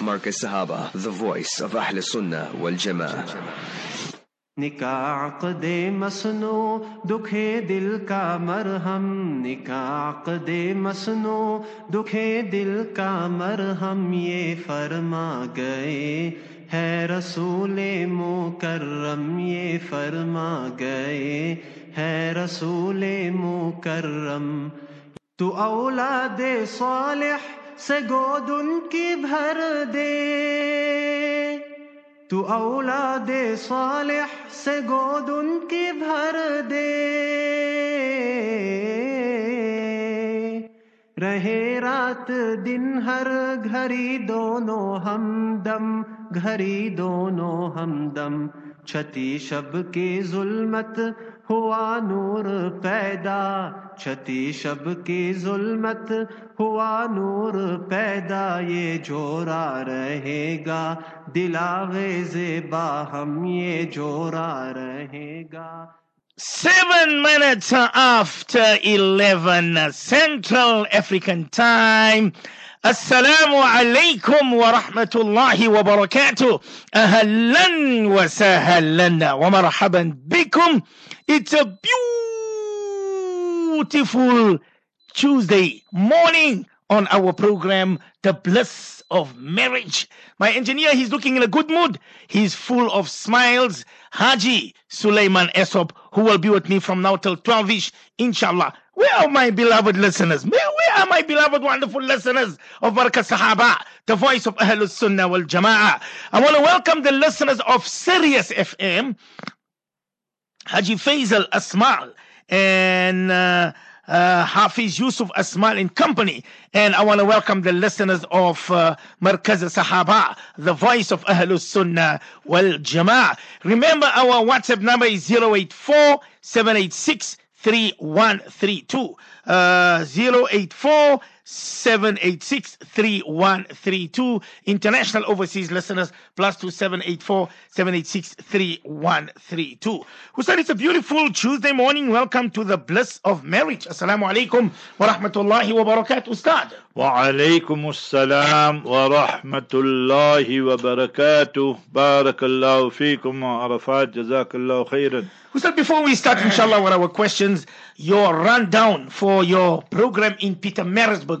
Marcus Sahaba, the voice of Ahl Sunnah wal Jama'ah. निकाक दे मसनो दुखे दिल का मरहम निकाक दे मसनो दुखे दिल का मरहम ये फरमा गए है रसूले मुकर्रम ये फरमा गए है रसूले मुकर्रम तू औलाद सालिह سے گود ان کی بھر دے۔ تو اولاد صالح سے گود ان کی بھر دے۔ رہے رات دن ہر گھری دونوں ہم دم گھری دونوں ہمدم چھتی شب کی ظلمت हुआ नूर पैदा छती शब की जुल्मत हुआ नूर पैदा ये जोरा रहेगा दिलावे जेबा हम ये जोरा रहेगा Seven minutes after 11 Central African Time. Assalamu alaikum wa rahmatullahi wa barakatuh. Ahlan wa sahlan wa marhaban bikum. It's a beautiful Tuesday morning on our program, The Bliss of Marriage. My engineer, he's looking in a good mood. He's full of smiles. Haji Suleiman Esop, who will be with me from now till 12ish, inshallah. Where are my beloved listeners? Where, are my beloved, wonderful listeners of Barakah Sahaba, the voice of Ahlul Sunnah wal Jama'ah? I want to welcome the listeners of Sirius FM, Haji Faisal Asmal, and uh, uh, Hafiz Yusuf Asmal and Company. And I want to welcome the listeners of uh, Markaz Sahaba, the voice of Ahlul Sunnah wal Jama'ah. Remember, our WhatsApp number is 084 786 3132. Uh, 084 Seven eight six three one three two International overseas listeners, plus plus two seven eight four seven eight six three one three two. 786 Hussein, it's a beautiful Tuesday morning. Welcome to the bliss of marriage. Assalamu alaikum wa rahmatullahi wa barakatuh, Ustad. Wa alaikum assalam wa rahmatullahi wa barakatuh. Barakallahu feekum wa arafat. Jazakallahu khairan. Ustad, before we start, inshallah, with our questions, your rundown for your program in Pietermaritzburg.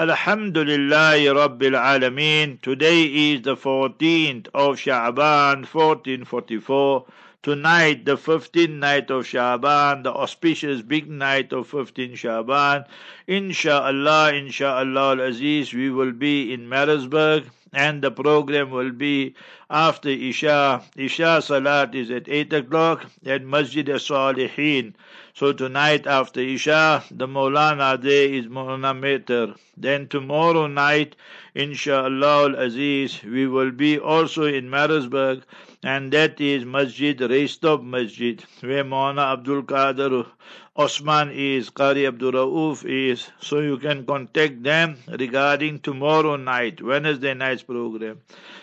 Alhamdulillah Rabbil Alameen. Today is the 14th of Sha'ban 1444. Tonight, the 15th night of Sha'ban, the auspicious big night of 15 Sha'ban. Insha'Allah, Insha'Allah al-Aziz, we will be in Maritzburg and the program will be after Isha. Isha Salat is at 8 o'clock at Masjid al-Salihin. So tonight after Isha, the Maulana there is Maulana Meter. Then tomorrow night, Insha'Allah al-Aziz, we will be also in Maritzburg and that is Masjid Raisethorpe Masjid, where Maulana Abdul Qadir Osman is, Qari Abdul Rauf is. So you can contact them regarding tomorrow night, Wednesday night's program.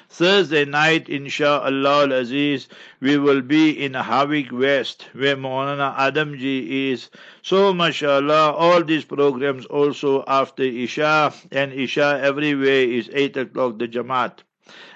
Thursday night, inshallah aziz, we will be in Howick West, where Maulana Adamji is. So, mashallah, all these programs also after Isha, and Isha everywhere is 8 o'clock, the Jamaat.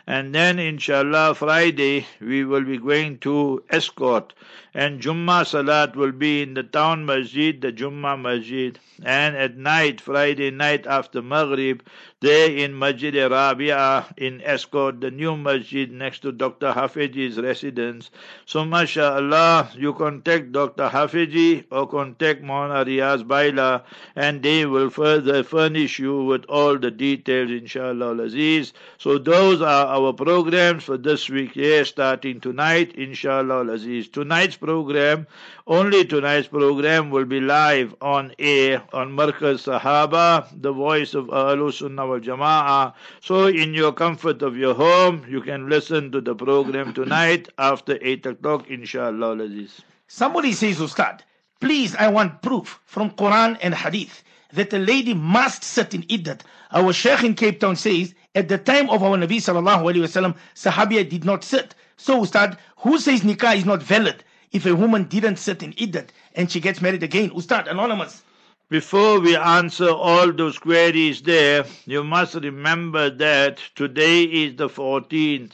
And then, inshallah, Friday, we will be going to Estcourt. And Jummah Salat will be in the town masjid, the Jummah Masjid. And at night, Friday night after Maghrib, there in Masjid Rabia in Estcourt, the new masjid next to Dr. Hafeji's residence. So, mashallah, you contact Dr. Hafeji or contact Mona Riaz Baila, and they will further furnish you with all the details, inshallah, Aziz. So, those are our programs for this week here, starting tonight, inshallah, Aziz. Tonight's program, only tonight's program will be live on air on Markaz Sahaba, the voice of Ahlul Sunnah wal Jama'ah. So, in your comfort of your home, you can listen to the program tonight after 8 o'clock, inshallah. Aziz. Somebody says, Ustad, please, I want proof from Quran and Hadith that a lady must sit in iddat. Our Sheikh in Cape Town says, at the time of our Nabi sallallahu alaihi wasallam, Sahabiya did not sit. So, Ustad, who says nikah is not valid if a woman didn't sit in iddat and she gets married again? Ustad, anonymous. Before we answer all those queries there, you must remember that today is the 14th.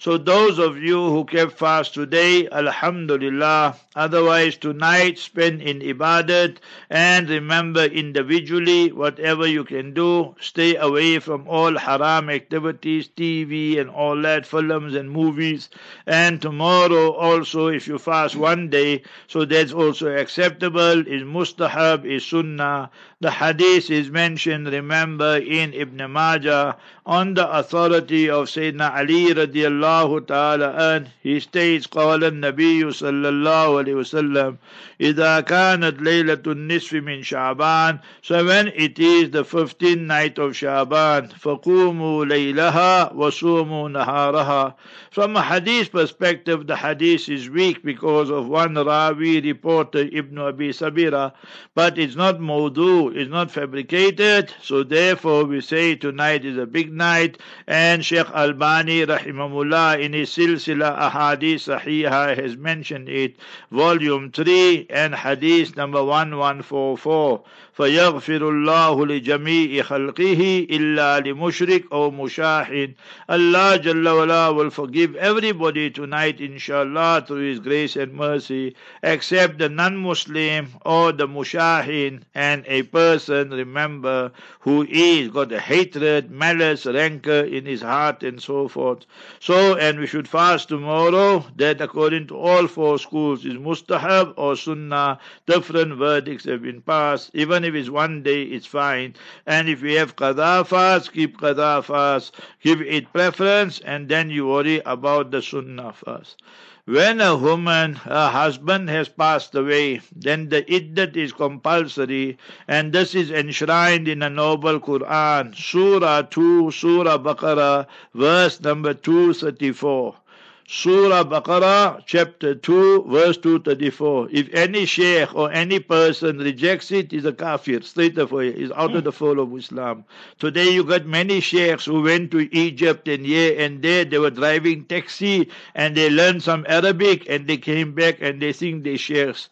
So those of you who kept fast today, Alhamdulillah. Otherwise tonight spend in Ibadat and remember individually whatever you can do. Stay away from all haram activities, TV and all that, films and movies. And tomorrow also if you fast one day, so that's also acceptable, is mustahab, is sunnah. The hadith is mentioned, remember, in Ibn Majah on the authority of Sayyidina Ali radiallahu ta'ala and he states قال النبي صلى الله عليه وسلم إذا كانت ليلة النصف من شعبان so when it is the 15th night of Shaban فقوموا ليلها وصوموا نهارها from a hadith perspective the hadith is weak because of one Rawi reporter Ibn Abi Sabira but it's not mawdu is not fabricated. So therefore we say tonight is a big night. And Sheikh Albani rahimahullah in his Silsila Ahadith Sahiha has mentioned it, volume 3 and hadith number 1144. فيغفر الله لجميع خلقه إلا لمشرك أو مشاهد Allah Jalla wala will forgive everybody tonight inshallah through His grace and mercy except the non-Muslim or the mushahid and a person remember who is got hatred malice rancor in his heart and so forth so and we should fast tomorrow that according to all four schools is mustahab or sunnah different verdicts have been passed even if it's one day, it's fine. And if we have qadha fast, keep qadha fast. Give it preference, and then you worry about the sunnah fast. When a woman, her husband has passed away, then the iddat is compulsory, and this is enshrined in a noble Quran, Surah 2, Surah Baqarah, verse number 234. Surah Baqarah, chapter 2, verse 234. If any sheikh or any person rejects it, he's a kafir, straight away, he's out of the fold of Islam. Today you got many sheikhs who went to Egypt and here and there, they were driving taxi and they learned some Arabic and they came back and they think they sheikhs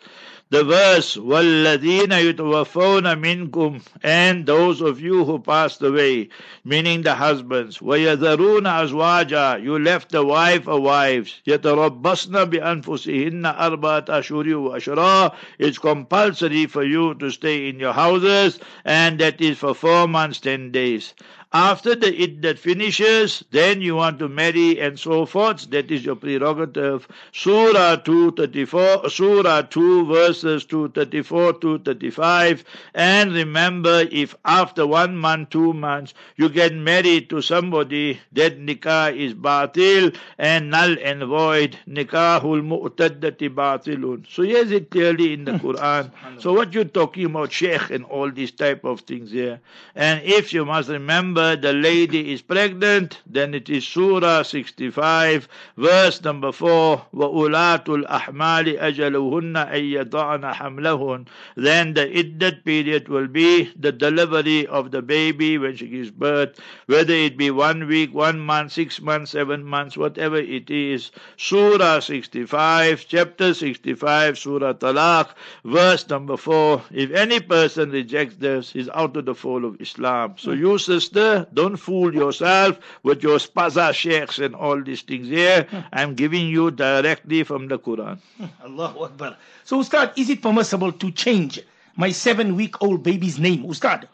the verse وَالَّذِينَ يُتَوَفَّوْنَ مِنْكُمْ and those of you who passed away meaning the husbands وَيَذَرُونَ أَزْوَاجًا you left the wife or wives يَتَرَبَّصْنَ بِأَنفُسِهِنَّ أَرْبَعَةَ أَشْهُرٍ وَأَشْرًا it's compulsory for you to stay in your houses and that is for four months ten days after the iddat finishes, then you want to marry and so forth. That is your prerogative. Surah 234, Surah 2 verses 234 to 35. And remember, if after one month, two months, you get married to somebody, that nikah is batil and null and void. Nikahul mu'taddati batilun. So here's it clearly in the Quran. So what you're talking about, Sheikh, and all these type of things here. And if you must remember, remember the lady is pregnant, then it is Surah 65, verse number 4, وَأُولَاتُ الْأَحْمَالِ أَجَلُهُنَّ أَن يَضَعْنَ حَمْلَهُنْ Then the iddat period will be the delivery of the baby when she gives birth, whether it be one week, one month, six months, seven months, whatever it is. Surah 65, chapter 65, Surah Talaq, verse number 4. If any person rejects this, he's out of the fold of Islam. So you sister, don't fool yourself with your spaza sheikhs and all these things here. I'm giving you directly from the Quran. Allahu Akbar. So, Ustad, is it permissible to change my seven week old baby's name, Ustad?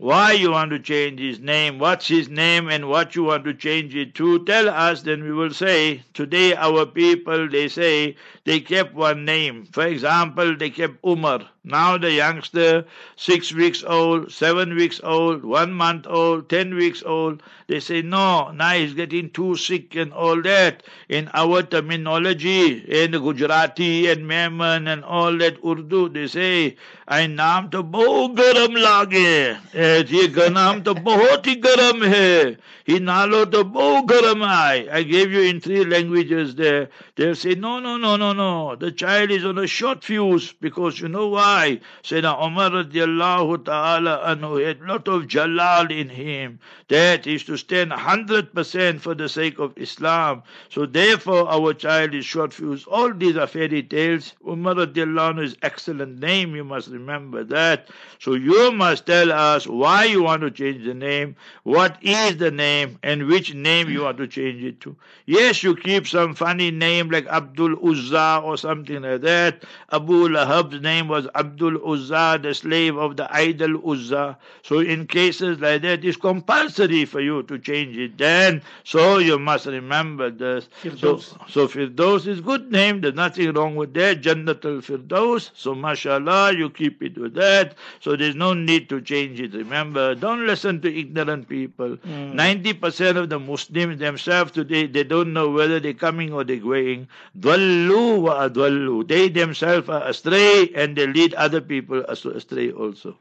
Why you want to change his name? What's his name and what you want to change it to? Tell us, then we will say. Today, our people, they say they kept one name. For example, they kept Umar. Now the youngster, six weeks old, seven weeks old, one month old, ten weeks old, they say, no, now he's getting too sick and all that. In our terminology, in Gujarati and Memon and all that Urdu, they say, I naam to bahut garam lage. ये नाम तो बहुत ही garam hai. He nalo to bahut garam hai. I gave you in three languages there. They'll say, no, no, no, no, no. The child is on a short fuse because you know why? Sayyidina Umar radiallahu ta'ala anhu had lot of jalal in him. That is to stand 100% for the sake of Islam. So therefore our child is short fuse. All these are fairy tales. Umar radiallahu anhu is excellent name. You must remember that. So you must tell us why you want to change the name, what is the name, and which name you want to change it to. Yes, you keep some funny name like Abdul Uzza or something like that. Abu Lahab's name was Abdul Uzza, the slave of the idol Uzza. So in cases like that, it's compulsory for you to change it then. So you must remember this. So, so Firdaus is good name. There's nothing wrong with that. Jannatul Firdaus. So mashallah, you keep it with that. So there's no need to change it. Remember, don't listen to ignorant people. Hmm. Ninety percent of the Muslims themselves today, they don't know whether they're coming or they're going. Dwallu wa adwallu. They themselves are astray and they lead other people astray also.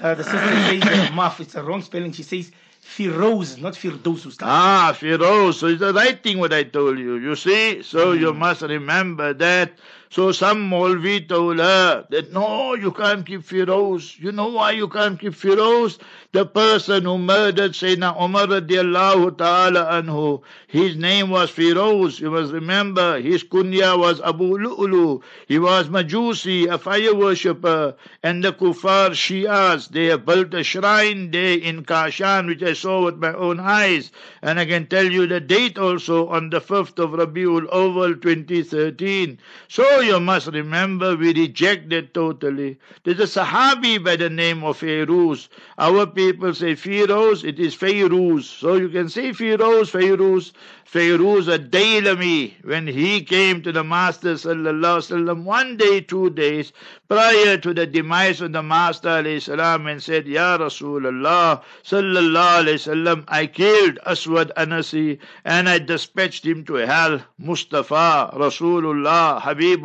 Uh, the sister says uh, Maf, it's a wrong spelling. She says Firoz, not Ustad. Ah, Firoz. So it's the right thing what I told you. You see? So you must remember that. So some Molvi her that no, you can't keep Firoz. You know why you can't keep Firoz? The person who murdered Sayyidina Umar radiallahu ta'ala anhu, his name was Firoz. You must remember, his kunya was Abu Lu'lu. He was Majusi, a fire worshipper. And the Kufar Shias, they have built a shrine there in Kashan, which I saw with my own eyes. And I can tell you the date also on the 5th of Rabiul Awal 2013. So you must remember, we reject that totally. There's a Sahabi by the name of Feiruz. Our people say Feiruz, it is Feiruz. So you can say Feiruz, Feiruz. Feiruz a Dailami. when he came to the Master wasallam one day, two days prior to the demise of the Master salam and said, Ya Rasulullah sallallahu wasallam, I killed Aswad Anasi and I dispatched him to hell. Mustafa Rasulullah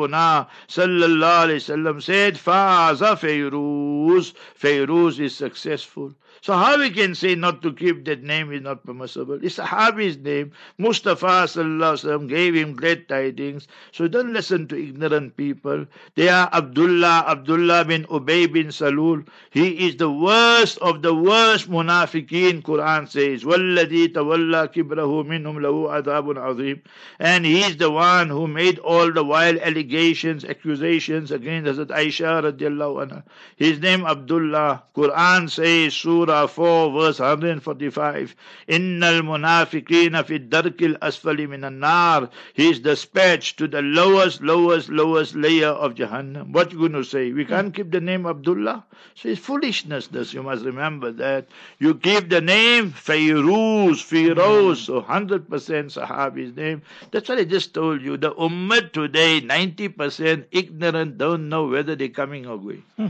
Habibuna sallallahu alaihi wasallam said, Faza Feiruz, Feiruz is successful. So how we can say not to keep that name is not permissible? It's Sahabi's name. Mustafa sallallahu gave him great tidings. So don't listen to ignorant people. They are Abdullah, Abdullah bin Ubay bin Salul. He is the worst of the worst munafiqeen, Quran says. وَالَّذِي تَوَلَّى كِبْرَهُ مِنْهُمْ لَهُ عَذَابٌ عَظِيم And he is the one who made all the wild allegations, accusations against Hazrat Aisha radiallahu anha. His name Abdullah. Quran says, Surah Surah 4, verse 145. Innal munafiqina fi darkil asfali minan nar. He is dispatched to the lowest, lowest, lowest layer of Jahannam. What you going to say? We can't keep the name Abdullah? So it's foolishness, this. You must remember that. You keep the name Fayruz, Firoz, so 100% Sahabi's name. That's what I just told you. The Ummah today, 90% ignorant, don't know whether they're coming or going. Hmm.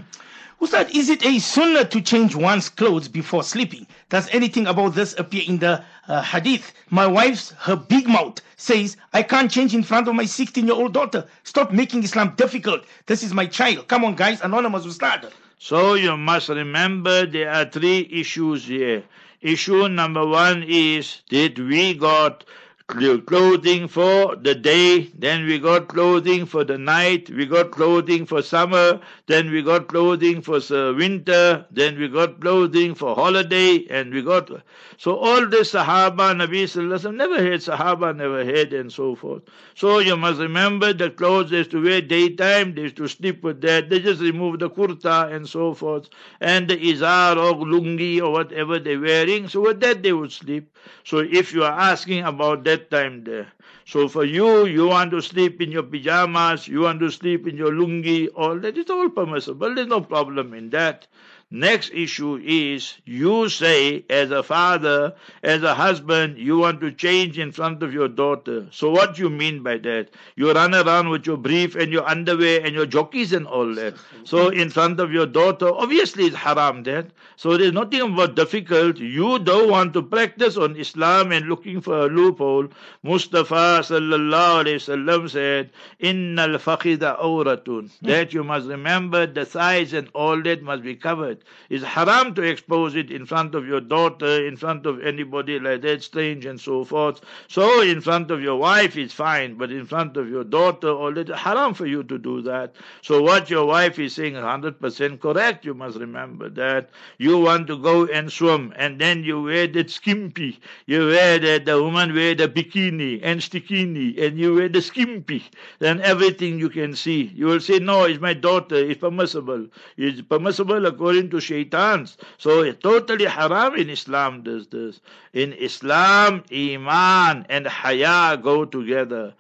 Ustad, is it a sunnah to change one's clothes before sleeping? Does anything about this appear in the uh, hadith? My wife's, her big mouth, says, I can't change in front of my 16 year old daughter. Stop making Islam difficult. This is my child. Come on, guys. Anonymous Ustad. So you must remember there are three issues here. Issue number one is that we got clothing for the day, then we got clothing for the night, we got clothing for summer, then we got clothing for uh, winter, then we got clothing for holiday, and we got. So all this Sahaba, Nabi Sallallahu never had, Sahaba never had, and so forth. So you must remember the clothes they used to wear daytime, they used to sleep with that, they just remove the kurta and so forth, and the izar or lungi or whatever they're wearing, so with that they would sleep. So if you are asking about that, time there. So for you, you want to sleep in your pajamas, you want to sleep in your lungi, all that is all permissible. There's no problem in that. Next issue is you say, as a father, as a husband, you want to change in front of your daughter. So, what do you mean by that? You run around with your brief and your underwear and your jockeys and all that. So, in front of your daughter, obviously it's haram that. So, there's nothing about difficult. You don't want to practice on Islam and looking for a loophole. Mustafa sallallahu alayhi wasallam said, Innal faqida awratun. That you must remember the thighs and all that must be covered. It's haram to expose it in front of your daughter, in front of anybody like that, strange and so forth. So in front of your wife it's fine, but in front of your daughter, all that, haram for you to do that. So what your wife is saying is 100% correct. You must remember that. You want to go and swim, and then you wear that skimpy. You wear that, the woman wear the bikini and stikini, and you wear the skimpy. Then everything you can see. You will say, no, it's my daughter. It's permissible. It's permissible according to shaitans. So it's totally haram in Islam does this. In Islam, Iman and Haya go together.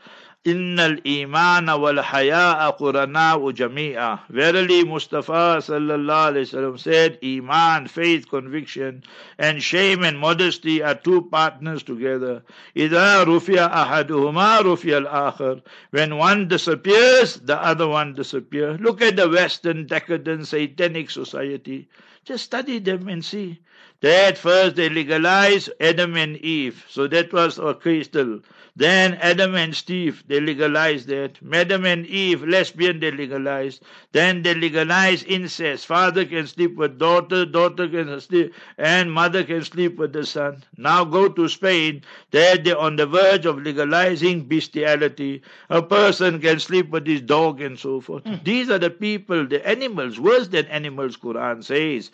Inna al-Imana wal haya qurana'u jami'a. Verily Mustafa sallallahu alayhi wasallam said, Iman, faith, conviction, and shame and modesty are two partners together. Ida rufia ahaduhuma rufia al-akhir. When one disappears, the other one disappears. Look at the Western decadent satanic society. Just study them and see. That first they legalized Adam and Eve. So that was a crystal. Then Adam and Steve, they legalized that. Madam and Eve, lesbian, they legalized. Then they legalized incest. Father can sleep with daughter, daughter can sleep, and mother can sleep with the son. Now go to Spain. There they're on the verge of legalizing bestiality. A person can sleep with his dog and so forth. Hmm. These are the people, the animals, worse than animals, Quran says.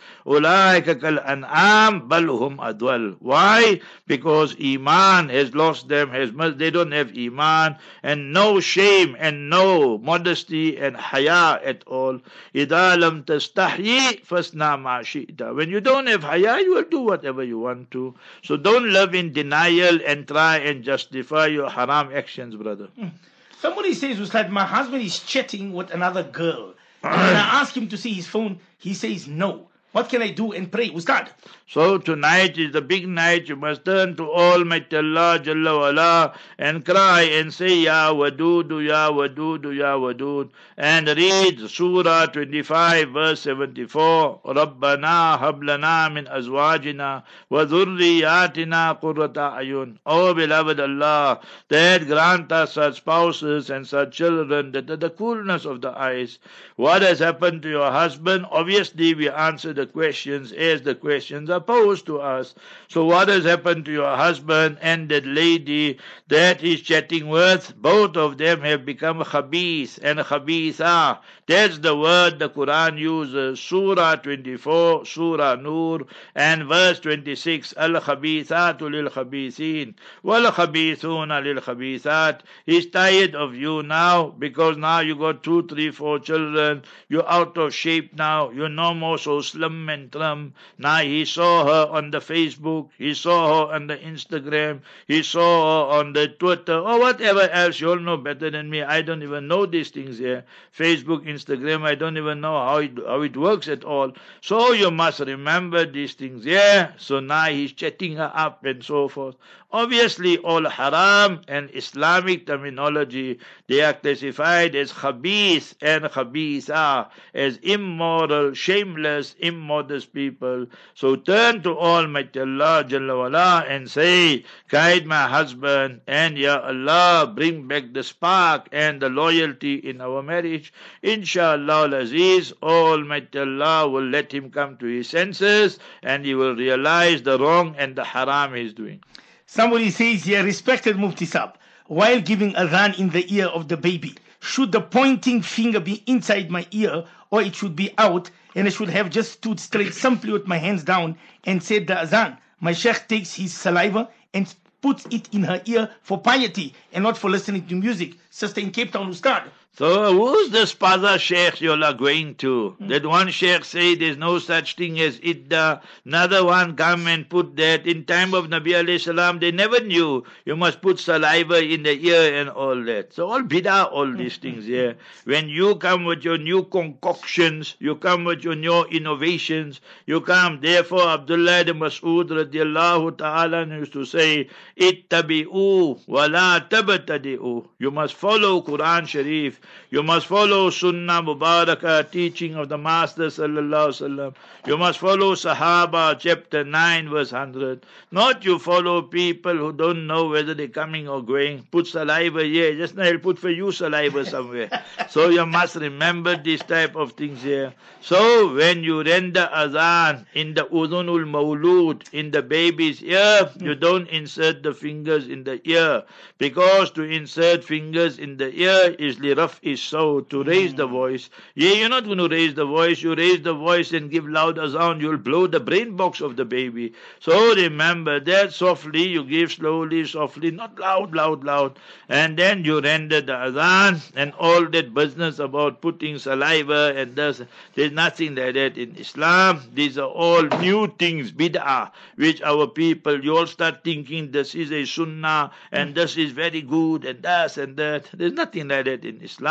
Islam, baluhum adwal. Why? Because Iman has lost them, has they don't have Iman and no shame and no modesty and haya at all. Idalam fasna ma shi'ta. When you don't have haya, you will do whatever you want to. So don't live in denial and try and justify your haram actions, brother. Hmm. Somebody says, Ustad, my husband is chatting with another girl. and I ask him to see his phone. He says no. What can I do and pray with God? So tonight is the big night. You must turn to Almighty Allah Jalla wala, and cry and say Ya Wadudu Ya Wadudu Ya Wadud. And read Surah 25 verse 74 Rabbana hablana min azwajina wa dhurriyatina qurrata ayun. O beloved Allah that grant us such spouses and such children that the coolness of the eyes. What has happened to your husband? Obviously we answered the questions as the questions are posed to us. So what has happened to your husband and that lady that is chatting with? Both of them have become khabith and khabitha. That's the word the Quran uses. Surah 24, Surah Nur, and verse 26. Al khabithatu lil khabithin, wal khabithuna lil khabithat. He's tired of you now because now you got two, three, four children. You're out of shape now. You're no more so slim and trim. Now he saw her on the Facebook. He saw her on the Instagram. He saw her on the Twitter or whatever else. You all know better than me. I don't even know these things here. Facebook, Instagram. I don't even know how it how it works at all. So you must remember these things. Yeah. So now he's chatting her up and so forth. Obviously, all haram and Islamic terminology they are classified as khabith and khabitha, as immoral, shameless, immodest people. So turn to Almighty Allah Jalla and say, guide my husband and Ya Allah, bring back the spark and the loyalty in our marriage. Inshallah Aziz, Almighty Allah will let him come to his senses and he will realize the wrong and the haram he's doing. Somebody says here, respected Mufti Sab, while giving adhan in the ear of the baby, should the pointing finger be inside my ear or it should be out and I should have just stood straight simply with my hands down and said the adhan? My sheikh takes his saliva and puts it in her ear for piety and not for listening to music. Sister in Cape Town, Ustad. So who's the spaza sheikhs you are going to? Hmm. That one sheikh say there's no such thing as idda. Another one come and put that. In time of Nabi alayhi salam, they never knew you must put saliva in the ear and all that. So all bid'ah, all hmm. these things here. When you come with your new concoctions, you come with your new innovations, you come. Therefore, Abdullah ibn Mas'ud radiallahu ta'ala used to say, ittabi'u wa la tabtadi'u. You must follow Quran Sharif. You must follow Sunnah Mubarakah, teaching of the Master Sallallahu Alaihi Wasallam. You must follow Sahaba, chapter 9, verse 100. Not you follow people who don't know whether they're coming or going. Put saliva here. Just now he'll put for you saliva somewhere. so you must remember this type of things here. So when you render azan in the udhunul mawlud, in the baby's ear, you hmm. don't insert the fingers in the ear. Because to insert fingers in the ear is liraf is so, to raise the mm. voice. Yeah, you're not going to raise the voice. You raise the voice and give loud azan, you'll blow the brain box of the baby. So remember that softly, you give slowly, softly, not loud, loud, loud. And then you render the azan and all that business about putting saliva and this. There's nothing like that in Islam. These are all new things, bid'ah, which our people, you all start thinking this is a sunnah and mm. this is very good and this and that. There's nothing like that in Islam.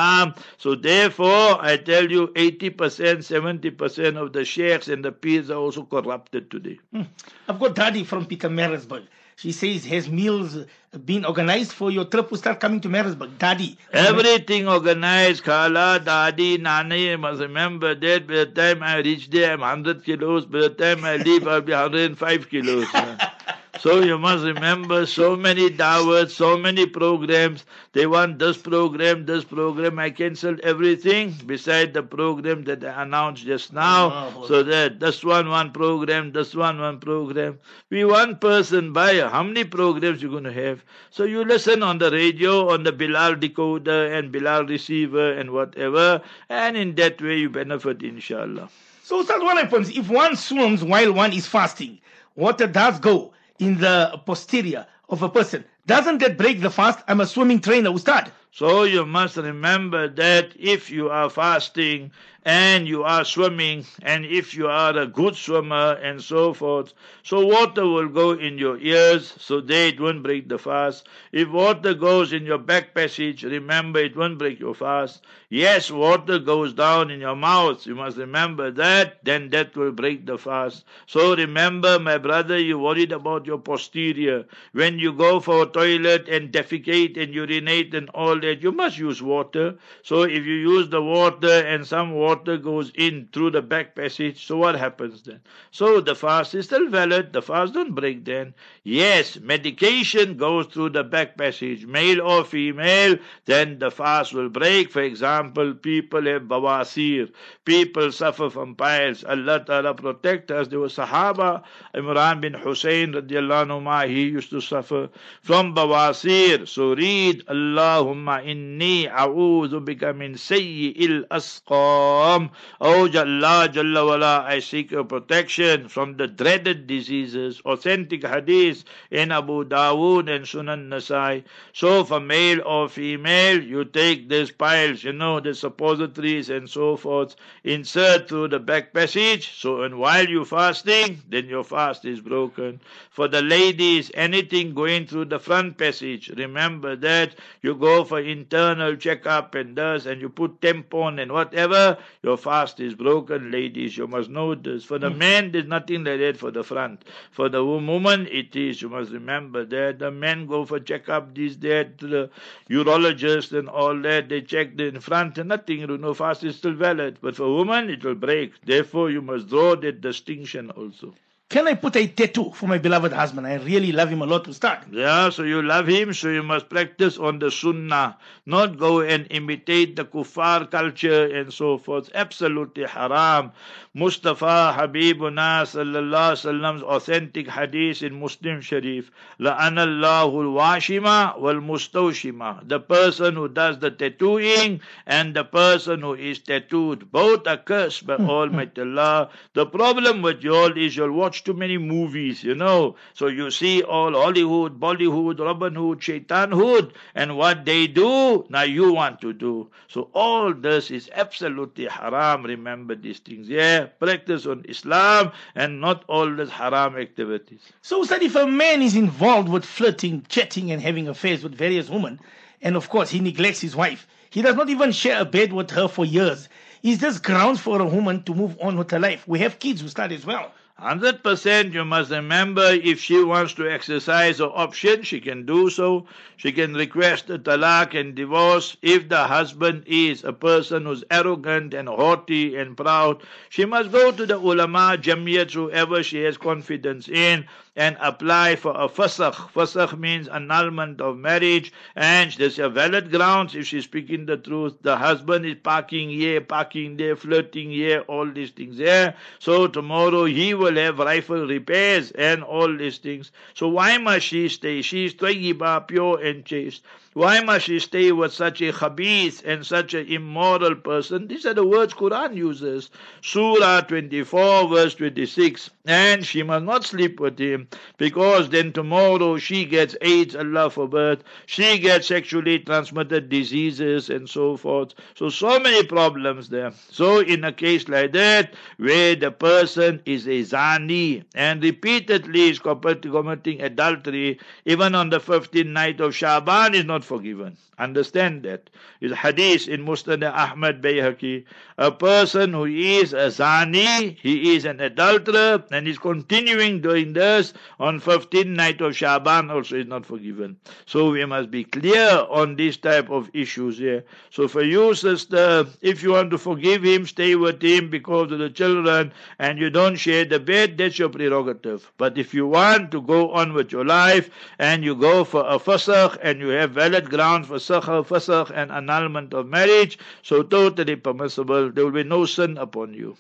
So therefore, I tell you, 80%, 70% of the sheikhs and the peers are also corrupted today. Hmm. I've got Daddy from Pietermaritzburg. She says, has meals been organized for your trip to start coming to Maritzburg? Daddy. Everything organized, Khala, Dadi, Nani, I must remember that by the time I reach there, I'm 100 kilos. By the time I leave, I'll be 105 kilos. So you must remember so many dawahs, so many programs. They want this program, this program. I cancelled everything beside the program that I announced just now. Oh, so that this one, one program, this one, one program. We one person buy how many programs you're going to have. So you listen on the radio, on the Bilal decoder and Bilal receiver and whatever. And in that way you benefit, inshallah. So, Ustaz, what happens if one swims while one is fasting? Water does go in the posterior of a person. Doesn't that break the fast? I'm a swimming trainer, Ustad. So you must remember that if you are fasting and you are swimming and if you are a good swimmer and so forth, so water will go in your ears so that it won't break the fast. If water goes in your back passage, remember it won't break your fast. Yes, water goes down in your mouth. You must remember that. Then that will break the fast. So remember, my brother, you worried about your posterior. When you go for a toilet and defecate and urinate and all that, you must use water. So if you use the water and some water goes in through the back passage, so what happens then? So the fast is still valid. The fast don't break then. Yes, medication goes through the back passage, male or female, then the fast will break. For example, people have bawasir. People suffer from piles. Allah Ta'ala protect us. There was Sahaba, Imran bin Hussein radiallahu anhu, he used to suffer from bawasir. So read, Allahumma inni a'udhu bika min sayyi'il asqam. Oh Jalla Jalla wala, I seek your protection from the dreaded diseases. Authentic hadith in Abu Dawood and Sunan Nasai. So for male or female, you take these piles, you know, the suppositories and so forth, insert through the back passage. So and while you fasting, then your fast is broken. For the ladies, anything going through the front passage, remember that you go for internal checkup and thus, and you put tampon and whatever, your fast is broken, ladies. You must know this. For the hmm. men, there's nothing like that for the front. For the woman, it is. You must remember that the men go for checkup, this, that, to the urologist and all that. They check the in front and nothing. Know, fast is still valid. But for woman, it will break. Therefore, you must draw that distinction also. Can I put a tattoo for my beloved husband? I really love him a lot to start. Yeah, so you love him, so you must practice on the sunnah, not go and imitate the kuffar culture and so forth. Absolutely haram. Mustafa Habibuna sallallahu sallam's authentic hadith in Muslim Sharif. La'anallahu al-washima wal-mustawshima. The person who does the tattooing and the person who is tattooed. Both are cursed by hmm, hmm. Almighty Allah. The problem with you all is you'll watch too many movies, you know. So you see all Hollywood, Bollywood, Robin Hood, Shaitan Hood, and what they do, now you want to do. So all this is absolutely haram. Remember these things. Yeah, practice on Islam and not all these haram activities. So, Ustad, if a man is involved with flirting, chatting, and having affairs with various women, and of course he neglects his wife, he does not even share a bed with her for years, is this grounds for a woman to move on with her life? We have kids who start as well. Hundred percent, you must remember if she wants to exercise her option, she can do so. She can request a talaq and divorce. If the husband is a person who's arrogant and haughty and proud, she must go to the ulama, jamiyat, whoever she has confidence in, and apply for a fasakh. Fasakh means annulment of marriage, and there's a valid grounds if she's speaking the truth. The husband is parking here, parking there, flirting here, all these things there. So tomorrow he will have rifle repairs and all these things. So why must she stay? She's tayyiba, pure and chaste. Why must she stay with such a khabith and such an immoral person? These are the words Quran uses. Surah 24 verse 26. And she must not sleep with him because then tomorrow she gets AIDS, Allah forbid. She gets sexually transmitted diseases and so forth. So, so many problems there. So in a case like that, where the person is a zani and repeatedly is committing adultery, even on the 15th night of Shaban is not forgiven. Understand that. Is hadith in Musnad Ahmad Bayhaqi. A person who is a zani, he is an adulterer, and is continuing doing this on 15th night of Shaban also is not forgiven. So we must be clear on this type of issues here. So for you, sister, if you want to forgive him, stay with him because of the children, and you don't share the bed, that's your prerogative. But if you want to go on with your life, and you go for a fasakh, and you have valid grounds for sakhar, fasakh, and annulment of marriage, so totally permissible. There will be no sin upon you.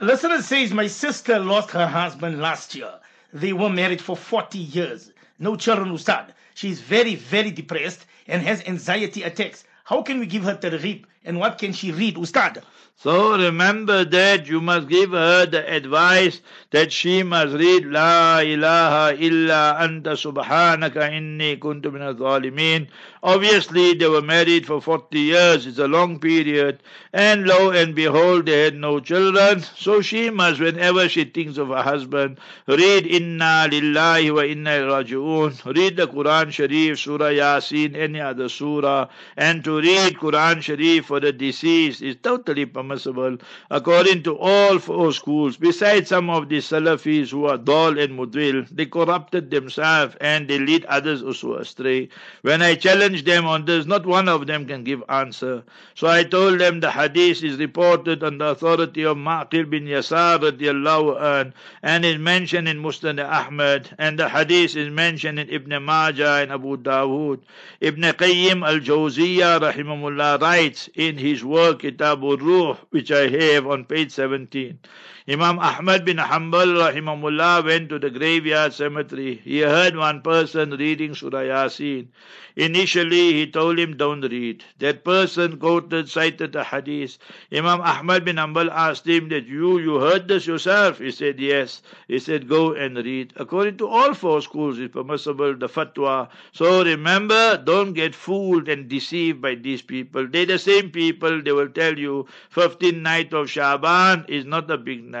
A listener says, My sister lost her husband last year. They were married for 40 years. No children, Ustad. She is very, very depressed and has anxiety attacks. How can we give her targhib and what can she read, Ustad? So remember that you must give her the advice that she must read La ilaha illa anta subhanaka inni kuntu min zalimin. Obviously they were married for 40 years, it's a long period, and lo and behold they had no children. So she must, whenever she thinks of her husband, read Inna lillahi wa inna raji'un, read the Quran Sharif, Surah Yasin, any other surah, and to read Quran Sharif for the deceased is totally permissible according to all four schools. Besides some of the Salafis who are dull and mudwil, they corrupted themselves and they lead others also astray. When I challenge them on this, not one of them can give answer. So I told them the hadith is reported on the authority of Ma'qil bin Yasar radiallahu an, and is mentioned in Musnad Ahmad, and the hadith is mentioned in Ibn Majah and Abu Dawood. Ibn Qayyim al-Jawziyah rahimahullah writes in his work Kitabul Ruh which I have on page 17. Imam Ahmad bin Hanbal rahimahullah went to the graveyard cemetery. He heard one person reading Surah Yasin. Initially, he told him, don't read. That person quoted, cited the hadith. Imam Ahmad bin Hanbal asked him that you, you heard this yourself? He said, yes. He said, go and read. According to all four schools, it's permissible, the fatwa. So remember, don't get fooled and deceived by these people. They're the same people, they will tell you 15th night of Shaban is not a big night.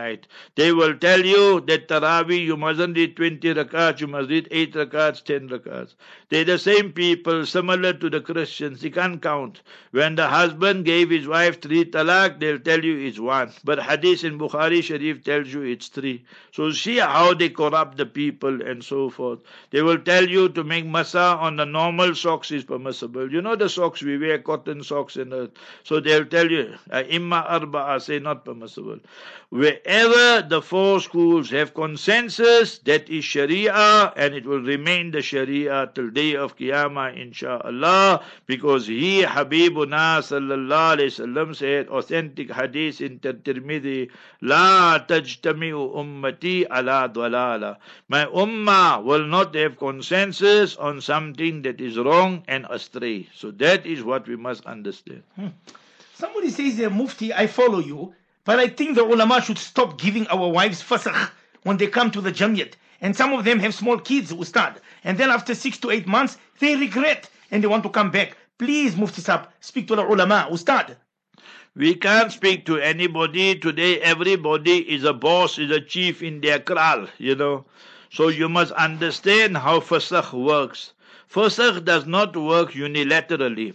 They will tell you that Taraweeh, you mustn't read 20 rakats, you must read 8 rakats, 10 rakats. They're the same people, similar to the Christians. They can't count. When the husband gave his wife three talaq, they'll tell you it's one. But hadith in Bukhari Sharif tells you it's three. So see how they corrupt the people and so forth. They will tell you to make masa on the normal socks is permissible. You know the socks we wear, cotton socks and uh, so they'll tell you, imma arba'a, say not permissible. Wherever the four schools have consensus, that is Sharia and it will remain the Sharia till day of Qiyamah, inshallah, because he, Habibuna sallallahu alayhi wasallam, said, authentic hadith in Tirmidhi, La tajtami'u ummati ala dwalala. My ummah will not have consensus on something that is wrong and astray. So that is what we must understand. Hmm. Somebody says, Mufti, I follow you, but I think the ulama should stop giving our wives fasakh when they come to the Jamiyat. And some of them have small kids, Ustad. And then after six to eight months, they regret and they want to come back. Please, Mufti Sab, speak to the ulama, Ustad. We can't speak to anybody. Today, everybody is a boss, is a chief in their kral, you know. So you must understand how fasakh works. Fasakh does not work unilaterally.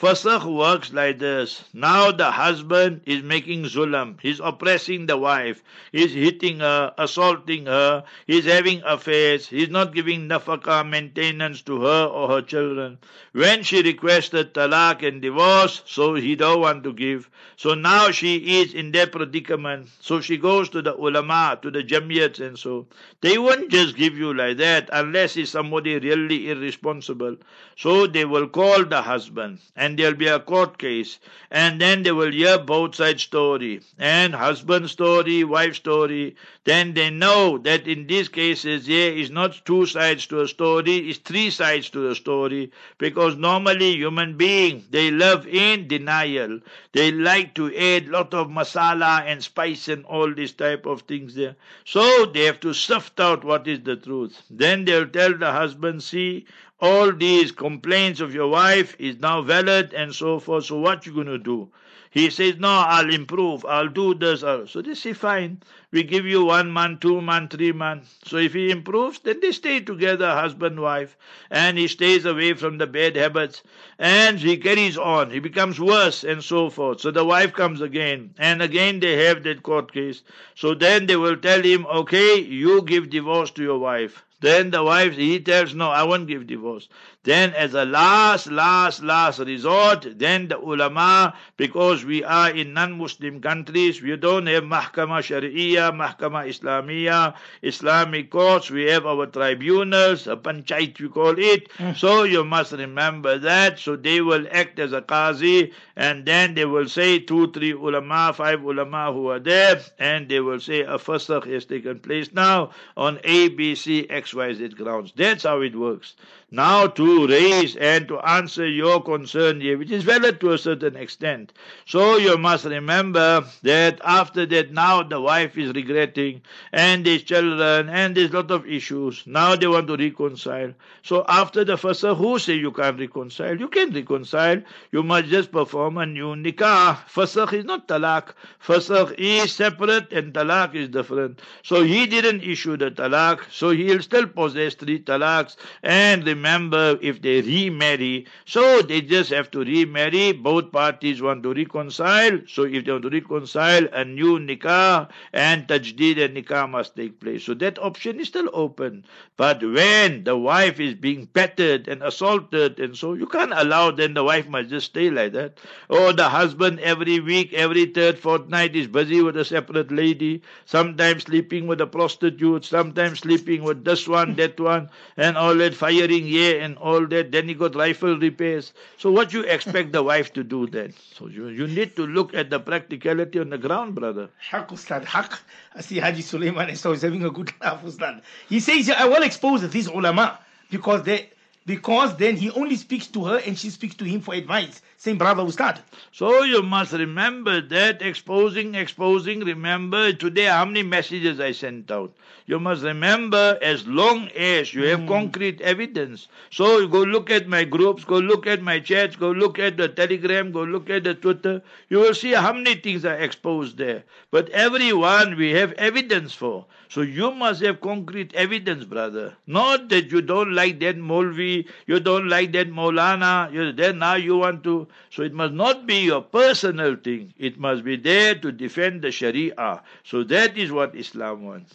Fasakh works like this. Now the husband is making zulam. He's oppressing the wife. He's hitting her, assaulting her. He's having affairs. He's not giving nafaka maintenance to her or her children. When she requested talaq and divorce, so he don't want to give. So now she is in that predicament. So she goes to the ulama, to the jamiyats and so. They won't just give you like that unless it's somebody really irresponsible. So they will call the husband and there'll be a court case. And then they will hear both sides story and husband story wife story. Then they know that in these cases there is not two sides to a story it's three sides to a story. Because normally human beings they live in denial. They like to add lot of masala and spice and all these type of things there. So they have to sift out what is the truth. Then they'll tell the husband see all these complaints of your wife is now valid and so forth. So what you to do? He says, no, I'll improve. I'll do this. I'll. So they say, fine. We give you one month, two month, three months. So if he improves, then they stay together, husband, wife. And he stays away from the bad habits. And he carries on. He becomes worse and so forth. So the wife comes again. And again they have that court case. So then they will tell him, okay, you give divorce to your wife. Then the wife, he tells, no, I won't give divorce. Then as a last, last, last resort, then the ulama, because we are in non-Muslim countries, we don't have Mahkama Sharia, Mahkama Islamia, Islamic courts, we have our tribunals, a panchayat we call it. Mm. So you must remember that. So they will act as a qazi, and then they will say two, three ulama, five ulama who are there, and they will say a fasakh has taken place now on A, B, C, X, Y, Z grounds. That's how it works. Now to raise and to answer your concern here, which is valid to a certain extent. So you must remember that after that now the wife is regretting and there's children and there's a lot of issues. Now they want to reconcile. So after the first who say you can't reconcile? You can reconcile. You must just perform a new nikah. Fasakh is not talak. Fasakh is separate and talak is different. So he didn't issue the talak, So he'll still possess three talaks. and remember if they remarry, so they just have to remarry. Both parties want to reconcile. So if they want to reconcile, a new nikah and tajdeed and nikah must take place. So that option is still open. But when the wife is being battered and assaulted and so you can't allow then the wife must just stay like that. Or the husband every week, every third fortnight is busy with a separate lady, sometimes sleeping with a prostitute, sometimes sleeping with this one, that one, and all that firing here and all that. Then he got rifle repairs. So what you expect the wife to do then? So you, you need to look at the practicality on the ground, brother. Haq, Ustad, Haq. I see Haji Suleiman is always having a good laugh, Ustad. He says, I will expose these ulama because they, because then he only speaks to her and she speaks to him for advice. Same brother Ustad. So you must remember that exposing, exposing. Remember today how many messages I sent out. You must remember as long as you have hmm. concrete evidence. So you go look at my groups, go look at my chats, go look at the telegram, go look at the Twitter. You will see how many things are exposed there. But everyone we have evidence for. So you must have concrete evidence, brother. Not that you don't like that Molvi, you don't like that Molana, you, then now you want to. So it must not be your personal thing. It must be there to defend the Sharia. So that is what Islam wants.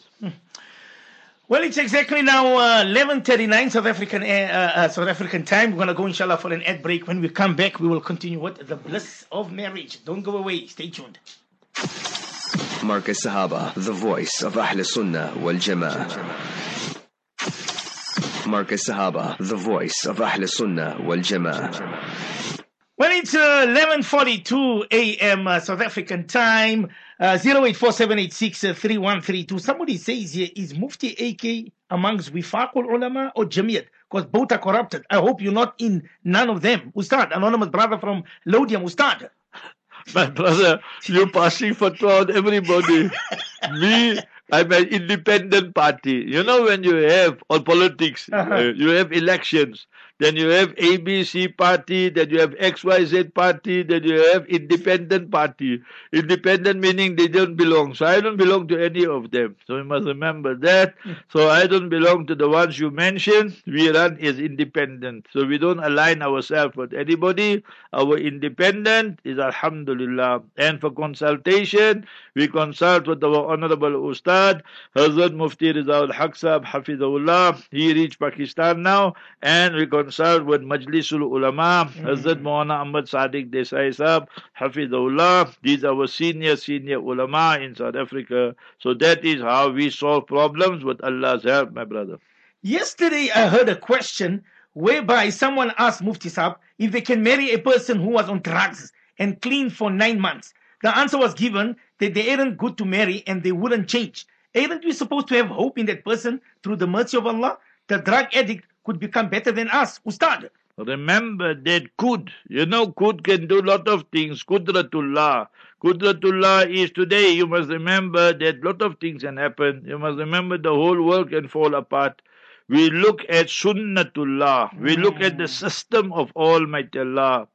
Well, it's exactly now uh, 11:39 South African uh, uh, South African time. We're gonna go inshallah for an ad break. When we come back, we will continue with the bliss of marriage. Don't go away. Stay tuned. Markaz Sahaba, the voice of Ahl Sunnah wal Jama'ah. Markaz Sahaba, the voice of Ahl Sunnah wal Jama'ah. Well, it's uh, 11:42 a.m. Uh, South African time. Uh, 0847863132. Somebody says here, is Mufti AK amongst Wifaqul Ulama or Jamiyat? Because both are corrupted. I hope you're not in none of them. Ustad, anonymous brother from Laudium, Ustad. My brother, you're passing for on everybody. me, I'm an independent party. You know, when you have on politics, Uh-huh. uh, you have elections, then you have ABC party, then you have XYZ party, then you have independent party. Independent meaning they don't belong. So I don't belong to any of them. So you must remember that. Hmm. So I don't belong to the ones you mentioned. We run as independent. So we don't align ourselves with anybody. Our independent is Alhamdulillah. And for consultation, we consult with our Honorable Ustad, Hazrat Mufti Rizal Haq Sahab, Hafizahullah. He reached Pakistan now. And we consult with Majlisul Ulama, hmm. Hazrat Maulana Ahmad Sadiq Desai Sahab, Hafizahullah. These are our senior, senior ulama in South Africa. So that is how we solve problems with Allah's help, my brother. Yesterday, I heard a question whereby someone asked Mufti Saab if they can marry a person who was on drugs and clean for nine months. The answer was given that they aren't good to marry and they wouldn't change. Aren't we supposed to have hope in that person through the mercy of Allah? The drug addict could become better than us. Ustad. Remember that Kud, you know, Kud can do a lot of things. Kudratullah. Kudratullah is today, you must remember that lot of things can happen. You must remember the whole world can fall apart. We look at Sunnatullah. We look at the hmm. system of Almighty Allah.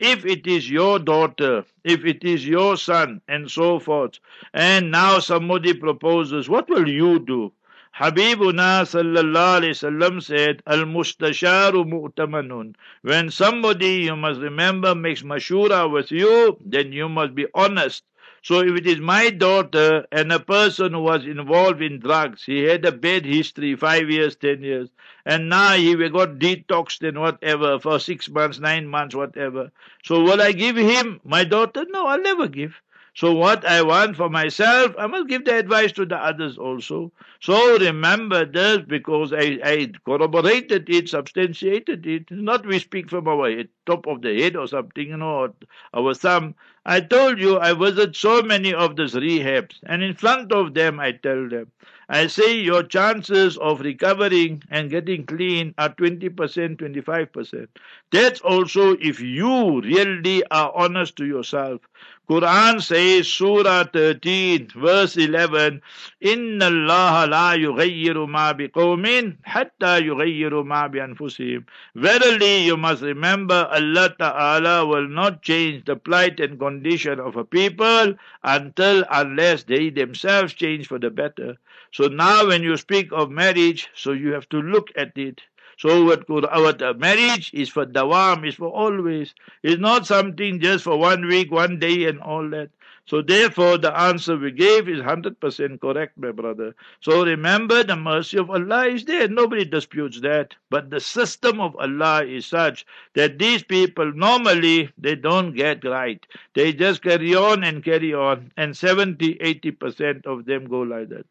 If it is your daughter, if it is your son, and so forth, and now somebody proposes, what will you do? Habibuna sallallahu alayhi said, Al mustasharu mu'tamanun. When somebody, you must remember, makes mashura with you, then you must be honest. So if it is my daughter and a person who was involved in drugs, he had a bad history, five years, ten years, and now he got detoxed and whatever for six months, nine months, whatever. So will I give him my daughter? No, I'll never give. So what I want for myself, I must give the advice to the others also. So remember this because I, I corroborated it, substantiated it. Not we speak from our head, top of the head or something, you know, or our thumb. I told you I visit so many of these rehabs, and in front of them I tell them, I say your chances of recovering and getting clean are 20%, 25%. That's also if you really are honest to yourself. Quran says, Surah 13, verse 11, Inna Allah la yughayyiru ma biqawmin hatta yughayyiru ma anfusihim. Verily, you must remember Allah Ta'ala will not change the plight and condition of a people until unless they themselves change for the better. So now when you speak of marriage, so you have to look at it. So what, what uh, marriage is for dawam, is for always. It's not something just for one week, one day and all that. So therefore the answer we gave is 100% correct, my brother. So remember the mercy of Allah is there. Nobody disputes that. But the system of Allah is such that these people normally they don't get right. They just carry on and carry on. And 70, 80% of them go like that.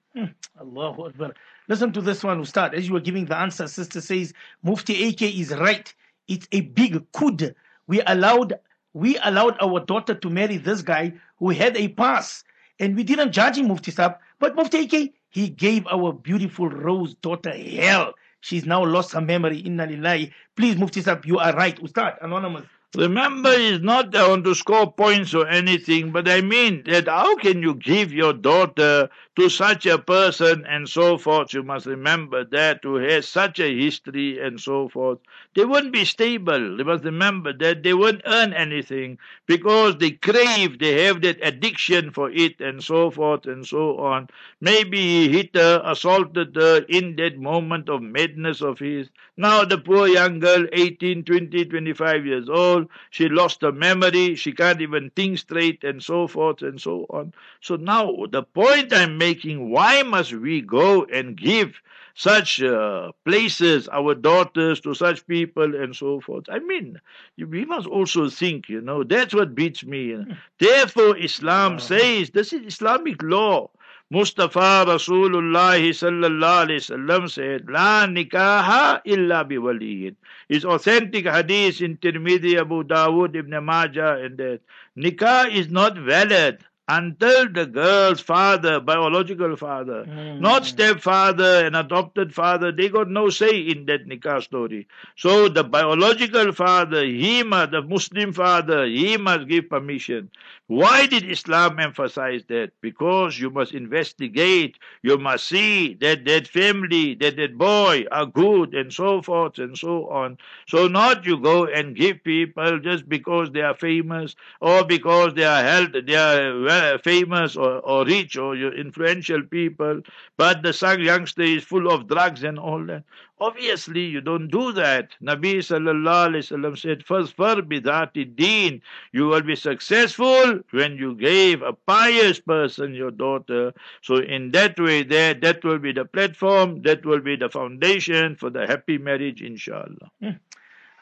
Allahu Akbar. Listen to this one, Ustad. As you were giving the answer, sister says, Mufti AK is right. It's a big kud. We allowed we allowed our daughter to marry this guy who had a pass. And we didn't judge him, Mufti Sab. But Mufti AK, he gave our beautiful Rose daughter hell. She's now lost her memory. Inna lillahi. Please, Mufti Sab, you are right. Ustad, anonymous. Remember, it's not I want to score points or anything, but I mean that how can you give your daughter to such a person and so forth? You must remember that who has such a history and so forth. They won't be stable. They must remember that they won't earn anything because they crave, they have that addiction for it and so forth and so on. Maybe he hit her, assaulted her in that moment of madness of his. Now the poor young girl, 18, 20, 25 years old, she lost her memory, she can't even think straight, and so forth and so on. So now, the point I'm making why must we go and give such uh, places, our daughters, to such people, and so forth? I mean, we must also think, you know, that's what beats me. You know. Therefore, Islam says this is Islamic law. Mustafa Rasulullah sallallahu alayhi wasallam said, La nikaha illa biwaliyin. It's authentic hadith in Tirmidhi, Abu Dawud, Ibn Majah, and that. Nikah is not valid until the girl's father, biological father, hmm. not stepfather and adopted father, they got no say in that nikah story. So the biological father, he must, the Muslim father, he must give permission. Why did Islam emphasize that? Because you must investigate, you must see that that family, that that boy are good and so forth and so on. So not you go and give people just because they are famous or because they are held, they are well, famous or, or rich or influential people, but the young youngster is full of drugs and all that. Obviously, you don't do that. Nabi sallallahu alaihi wasallam said, "First, bidati deen, you will be successful when you gave a pious person your daughter. So, in that way, there, that will be the platform, that will be the foundation for the happy marriage, inshallah." Hmm.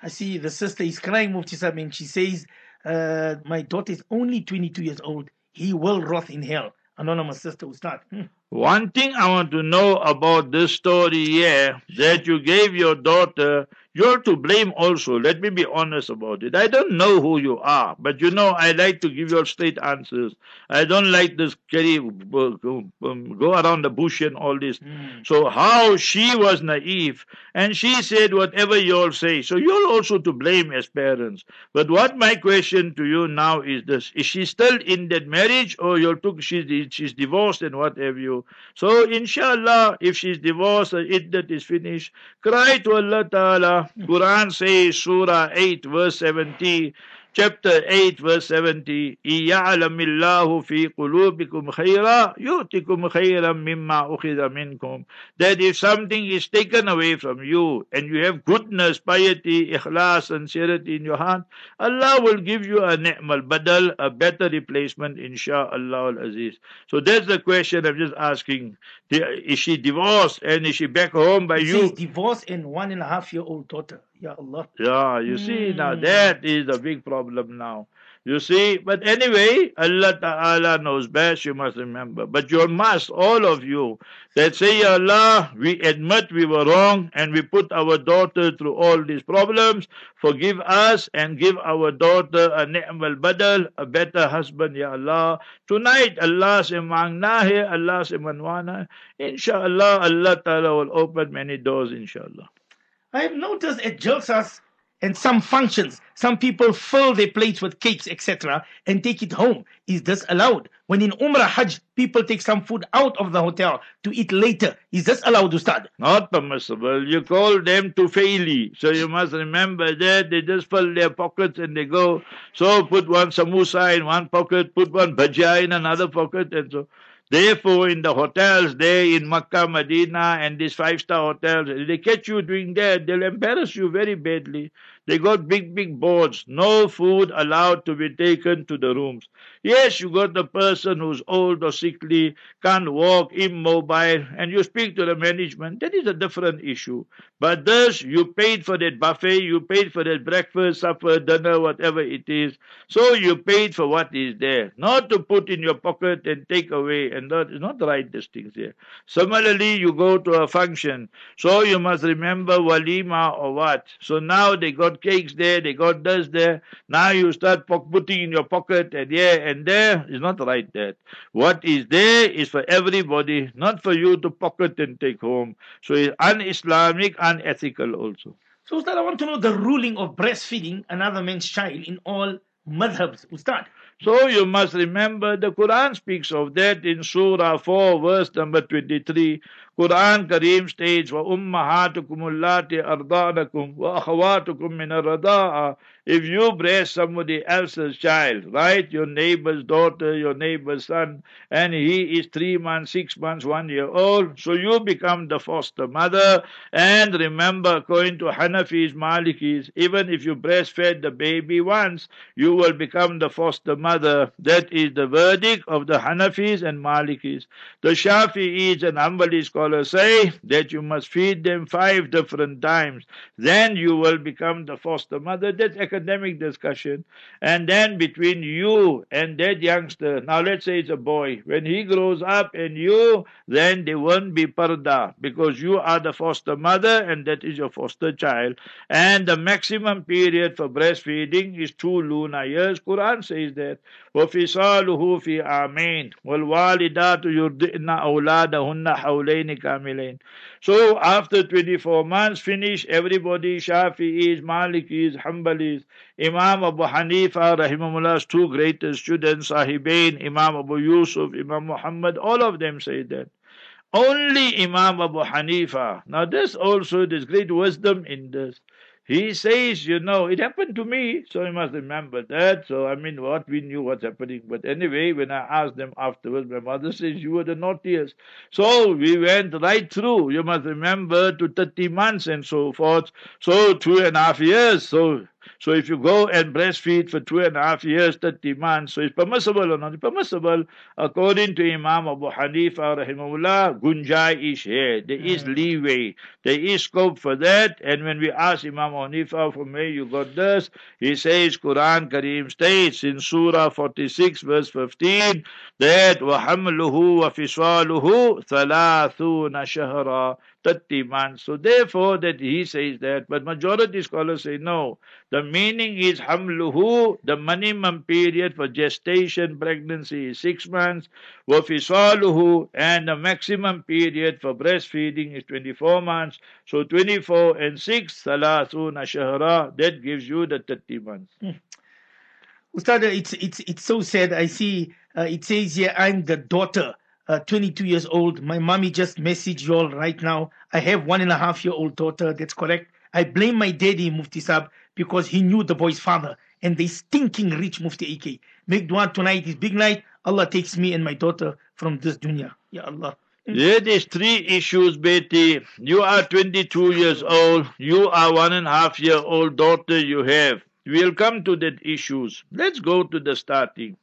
I see the sister is crying, Mufti Sahib, she says, uh, "My daughter is only 22 years old. He will rot in hell." Anonymous sister will start. Hmm. One thing I want to know about this story here that you gave your daughter, you're to blame also. Let me be honest about it. I don't know who you are, but you know, I like to give you straight answers. I don't like this carry, um, go around the bush and all this. Mm. So, how she was naive and she said whatever you all say. So, you're also to blame as parents. But what my question to you now is this Is she still in that marriage or you took she's, she's divorced and what have you? So, inshallah, if she's divorced or iddat is finished, cry to Allah Ta'ala. Quran says, Surah 8, verse 70, chapter 8 verse 70 يعلم الله في قلوبكم خيرا يؤتكم خيرا مما أخذ منكم that if something is taken away from you and you have goodness piety ikhlas sincerity in your heart Allah will give you a ni'mal badal a better replacement insha'Allah al-aziz so that's the question I'm just asking is she divorced and is she back home by It you says divorced and one and a half year old daughter. Ya Allah. yeah, you see, now Mm. that is a big problem now. You see, but anyway, Allah Ta'ala knows best, you must remember. But you must, all of you, that say, Ya Allah, we admit we were wrong and we put our daughter through all these problems. Forgive us and give our daughter a ni'mal badal, a better husband, Ya Allah. Tonight, Allah se mangna hai, Allah se manwana. Inshallah, Allah Ta'ala will open many doors, inshallah. I have noticed at jalsas and some functions, some people fill their plates with cakes, etc., and take it home. Is this allowed? When in Umrah Hajj, people take some food out of the hotel to eat later. Is this allowed, Ustad? Not permissible. You call them to faili. So you must remember that they just fill their pockets and they go. So put one samosa in one pocket, put one bhajia in another pocket, and so. Therefore, in the hotels there in Makkah, Medina, and these five-star hotels, if they catch you doing that, they'll embarrass you very badly. They got big, big boards. No food allowed to be taken to the rooms. Yes, you got the person who's old or sickly, can't walk, immobile, and you speak to the management. That is a different issue. But this, you paid for that buffet, you paid for that breakfast, supper, dinner, whatever it is. So you paid for what is there. Not to put in your pocket and take away, and that is not the right these things here. Similarly, you go to a function. So you must remember walima or what. So now they got cakes there, they got this there. Now you start putting in your pocket and here and there. It's not right that. What is there is for everybody, not for you to pocket and take home. So it's un-Islamic, unethical also. So, Ustad, I want to know the ruling of breastfeeding another man's child in all madhabs, Ustad. So you must remember the Quran speaks of that in Surah 4, verse number 23. Quran Kareem states, وَأُمَّهَاتُكُمُ اللَّاتِ أَرْضَانَكُمْ وَأَخَوَاتُكُمْ مِنَ الرَّضَاءَ if you breast somebody else's child, right, your neighbor's daughter, your neighbor's son, and he is three months, six months, one year old, so you become the foster mother. And remember, according to Hanafis, Malikis, even if you breastfed the baby once, you will become the foster mother. That is the verdict of the Hanafis and Malikis. The Shafi'is and call scholars say that you must feed them five different times. Then you will become the foster mother. That's academic discussion. And then between you and that youngster, now let's say it's a boy, when he grows up and you, then there won't be parda because you are the foster mother and that is your foster child. And the maximum period for breastfeeding is two lunar years. Quran says that. وفصاله في عامين والوالدات يرضئن أولادهن حولين كاملين So after 24 months finish everybody Shafi'is, Malikis, Hanbalis, Imam Abu Hanifa Rahimahullah's two greatest students Sahibain, Imam Abu Yusuf, Imam Muhammad all of them say that. Only Imam Abu Hanifa. Now this also there's great wisdom in this. He says, you know, it happened to me, so you must remember that. So, I mean, what we knew what's happening. But anyway, when I asked them afterwards, my mother says, you were the naughtiest. So, we went right through. You must remember to 30 months and so forth. So, two and a half years. So, so if you go and breastfeed for two and a half years, 30 months, so it's permissible or not permissible? According to Imam Abu Hanifa rahimahullah, gunjai is here. There is Mm. leeway. There is scope for that. And when we ask Imam Hanifa, from where you got this? He says, Quran Kareem states in Surah 46 verse 15 that وَحَمْلُهُ وَفِصَالُهُ ثَلَاثُونَ شَهْرًا 30 months. So therefore that he says that, but majority scholars say no. The meaning is hamluhu, the minimum period for gestation pregnancy is six months, wafisaluhu, and the maximum period for breastfeeding is 24 months. So 24 and 6, salasuna shahra, that gives you the 30 months. Ustad, it's it's it's so sad. I see uh, it says here I'm the daughter, uh, 22 years old. My mommy just messaged you all right now. I have one and a half year old daughter. That's correct. I blame my daddy Mufti Sab because he knew the boy's father and they stinking rich Mufti AK. Make dua tonight is big night. Allah takes me and my daughter from this dunya. Ya Allah. There is three issues, Betty. You are 22 years old. You are one and a half year old daughter you have. We'll come to that issues. Let's go to the starting.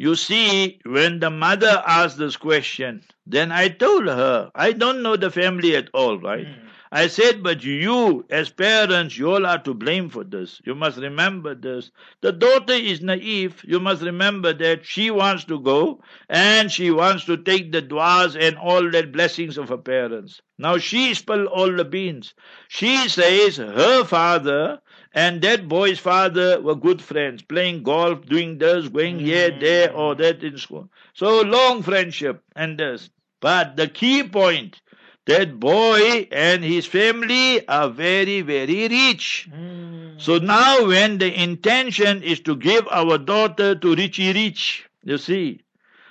You see, when the mother asked this question, then I told her, I don't know the family at all, right? Hmm. I said, but you, as parents, you all are to blame for this. You must remember this. The daughter is naive. You must remember that she wants to go and she wants to take the du'as and all that blessings of her parents. Now she spilled all the beans. She says her father and that boy's father were good friends, playing golf, doing this, going here, mm. there, or that in school. So long friendship and this. But the key point, that boy and his family are very, very rich. Mm. So now when the intention is to give our daughter to Richie Rich, you see.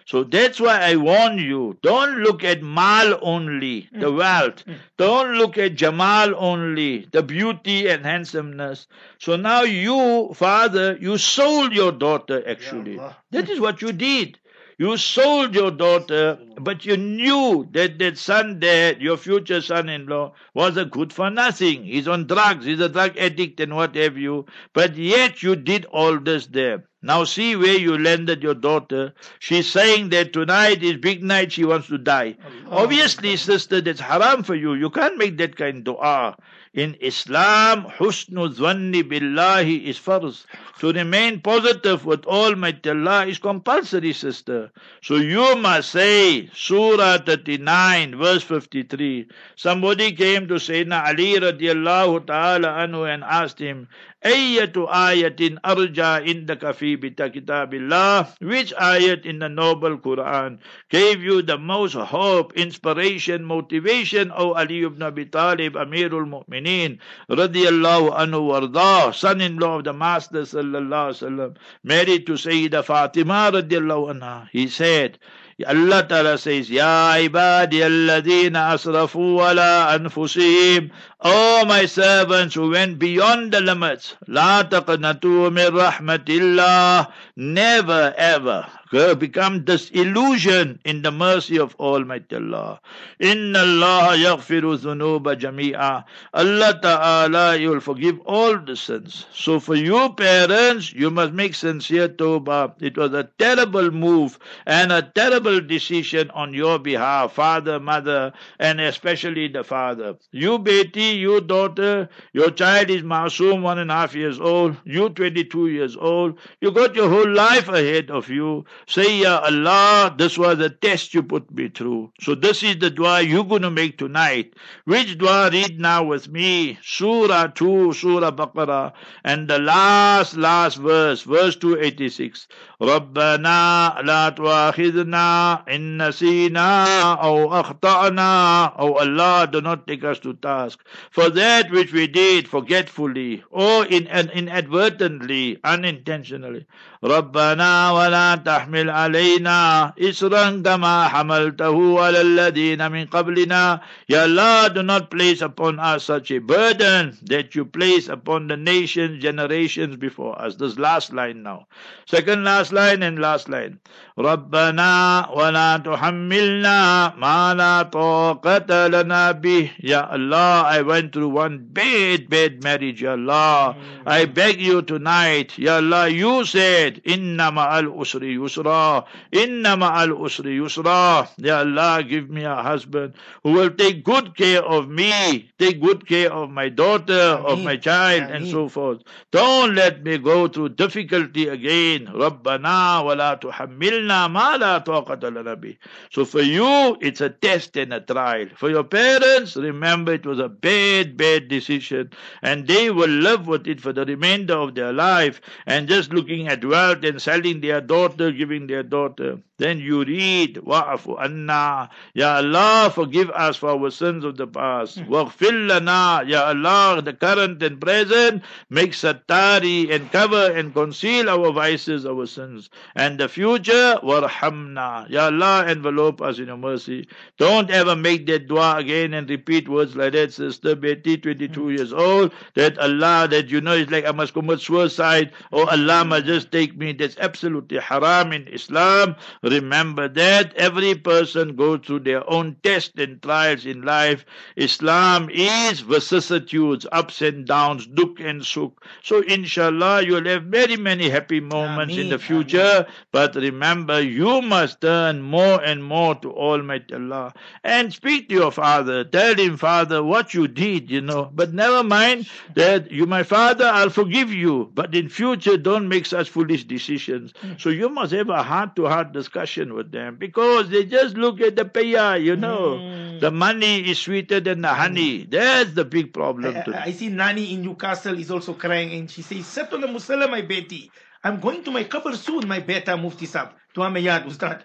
So that's why I warn you, don't look at mal only, the mm. wealth. Mm. Don't look at Jamal only, the beauty and handsomeness. So now you, father, you sold your daughter actually. That is what you did. You sold your daughter, but you knew that that son there, your future son-in-law, was a good for nothing. He's on drugs, he's a drug addict and what have you. But yet you did all this there. Now see where you landed your daughter. She's saying that tonight is big night, she wants to die. Obviously, sister, that's haram for you. You can't make that kind of dua. In Islam, husnu dhanni billahi is farz. To remain positive with Almighty Allah is compulsory, sister. So you must say, Surah 39, verse 53. Somebody came to Sayyidina Ali radiallahu ta'ala anhu and asked him, Ayyatu ayatin arja indaka fi bita kitabillah. Which ayat in the noble Quran gave you the most hope, inspiration, motivation, O Ali ibn Abi Talib, Amirul Mu'mineen, radiallahu anhu warda, son-in-law of the Master sallallahu alaihi wasallam, married to Sayyida Fatima radiallahu anha. He said, Allah Ta'ala says, Ya ibadi alladhina asrafu ala anfusihim. Oh my servants who went beyond the limits. La taqnatu min rahmatillah. Never ever become disillusioned in the mercy of Almighty Allah. Inna Allah yaghfiru dhunuba jami'a. Allah Ta'ala, He will forgive all the sins. So for you parents, you must make sincere tawbah. It was a terrible move and a terrible terrible decision on your behalf, father, mother, and especially the father. You, Betty, you, daughter, your child is Masoom, one and a half years old, you, 22 years old. You got your whole life ahead of you. Say, Ya Allah, this was a test you put me through. So this is the dua you're going to make tonight. Which dua read now with me? Surah 2, Surah Baqarah, and the last, last verse, verse 286. ربنا لا تؤاخذنا إن نسينا أو أخطأنا Oh Allah, do not take us to task for that which we did forgetfully or in, inadvertently, unintentionally. ربنا ولا تحمل علينا إسرا كما حملته على الذين من قبلنا Ya Allah, do not place upon us such a burden that you place upon the nations, generations before us. This last line now. Second last line and last line. ربنا ولا تحملنا ما لا طاقة لنا به Ya Allah, I went through one bad, bad marriage, Ya Allah. I beg you tonight, Ya Allah, you said, Inna ma'al usri yusra. Inna ma'al usri yusra. Ya Allah, give me a husband who will take good care of me, take good care of my daughter, of my child, and so forth. Don't let me go through difficulty again. Rabbana wa la tuhammilna ma la taqata. So for you, it's a test and a trial. For your parents, remember it was a bad, bad decision, and they will live with it for the remainder of their life. And just looking at and selling their daughter, giving their daughter. Then you read, Wa'afu anna, Ya Allah, forgive us for our sins of the past. Hmm. Waghfir lana, Ya Allah, the current and present, make satari and cover and conceal our vices, our sins. And the future, warhamna, Ya Allah, envelope us in your mercy. Don't ever make that dua again and repeat words like that, sister Betty, 22 hmm. years old, that Allah, that you know, it's like I must commit suicide, or Allah must just take me. That's absolutely haram in Islam. Remember that every person goes through their own tests and trials in life. Islam is vicissitudes, ups and downs, duk and suk. So inshallah you'll have very many happy moments Ameen. in the future. Ameen. But remember you must turn more and more to Almighty Allah. And speak to your father. Tell him, Father, what you did, you know. But never mind that you my father, I'll forgive you. But in future don't make such foolish decisions. Hmm. So you must have a heart to heart discussion discussion with them because they just look at the paya, you know. Mm. The money is sweeter than the honey. That's the big problem. I, I, I, see Nani in Newcastle is also crying and she says, Settle the Musala, my Betty. I'm going to my cover soon, my beta Mufti Sab.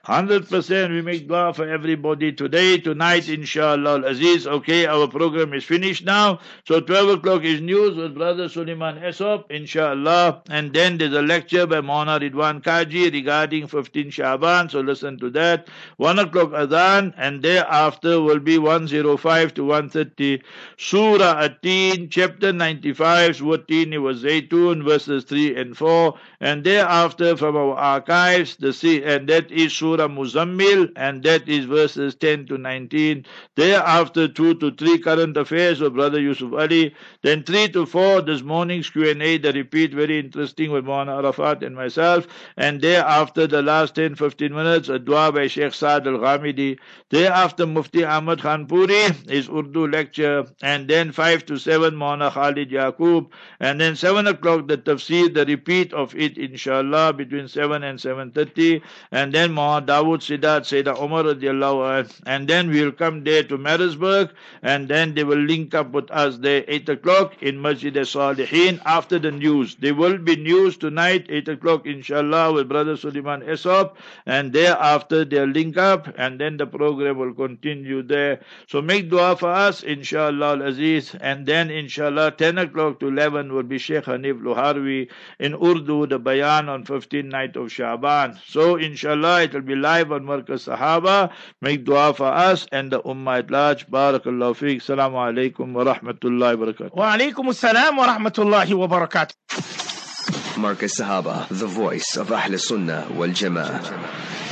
Hundred percent. We make dua for everybody today, tonight, inshallah. Aziz. Okay, our program is finished now. So twelve o'clock is news with Brother Suleiman Esop, inshallah. And then there's a lecture by Mona Ridwan Kaji regarding 15 Shaban. So listen to that. One o'clock Adhan, and thereafter will be 105 to 130. Surah Atin, chapter 95, Surah It was Zaytun, verses 3 and 4. And thereafter from our archives, the and that is Surah Muzammil, and that is verses 10 to 19. Thereafter, 2 to 3 current affairs of Brother Yusuf Ali. Then 3 to 4, this morning's Q&A, the repeat, very interesting with Mawlana Arafat and myself. And thereafter, the last 10, 15 minutes, a dua by Sheikh Saad Al-Ghamidi. Thereafter, Mufti Ahmad Khan Puri, his Urdu lecture. And then 5 to 7, Mawlana Khalid Yaqub. And then 7 o'clock, the tafsir, the repeat of it, inshallah, between 7 and 7.30 and then Muhammad Dawood Sidat Sayyidina Umar and then we'll come there to Maritzburg, and then they will link up with us there 8 o'clock in Masjid al Salihin after the news. There will be news tonight, 8 o'clock inshallah with Brother Suleiman Esop, and thereafter they'll link up, and then the program will continue there. So make dua for us, inshallah al Aziz, and then inshallah 10 o'clock to 11 will be Sheikh Hanif Luharwi in Urdu, the Bayan on 15th night of Shaban. So so, inshallah, it will be live on Markaz Sahaba. Make dua for us and the Ummah at large. Barakallahu feek. Assalamu alaikum wa rahmatullahi wa barakatuh. Wa alaikum assalam wa rahmatullahi wa barakatuh. Markaz Sahaba, the voice of Ahl Sunnah wal Jama'ah.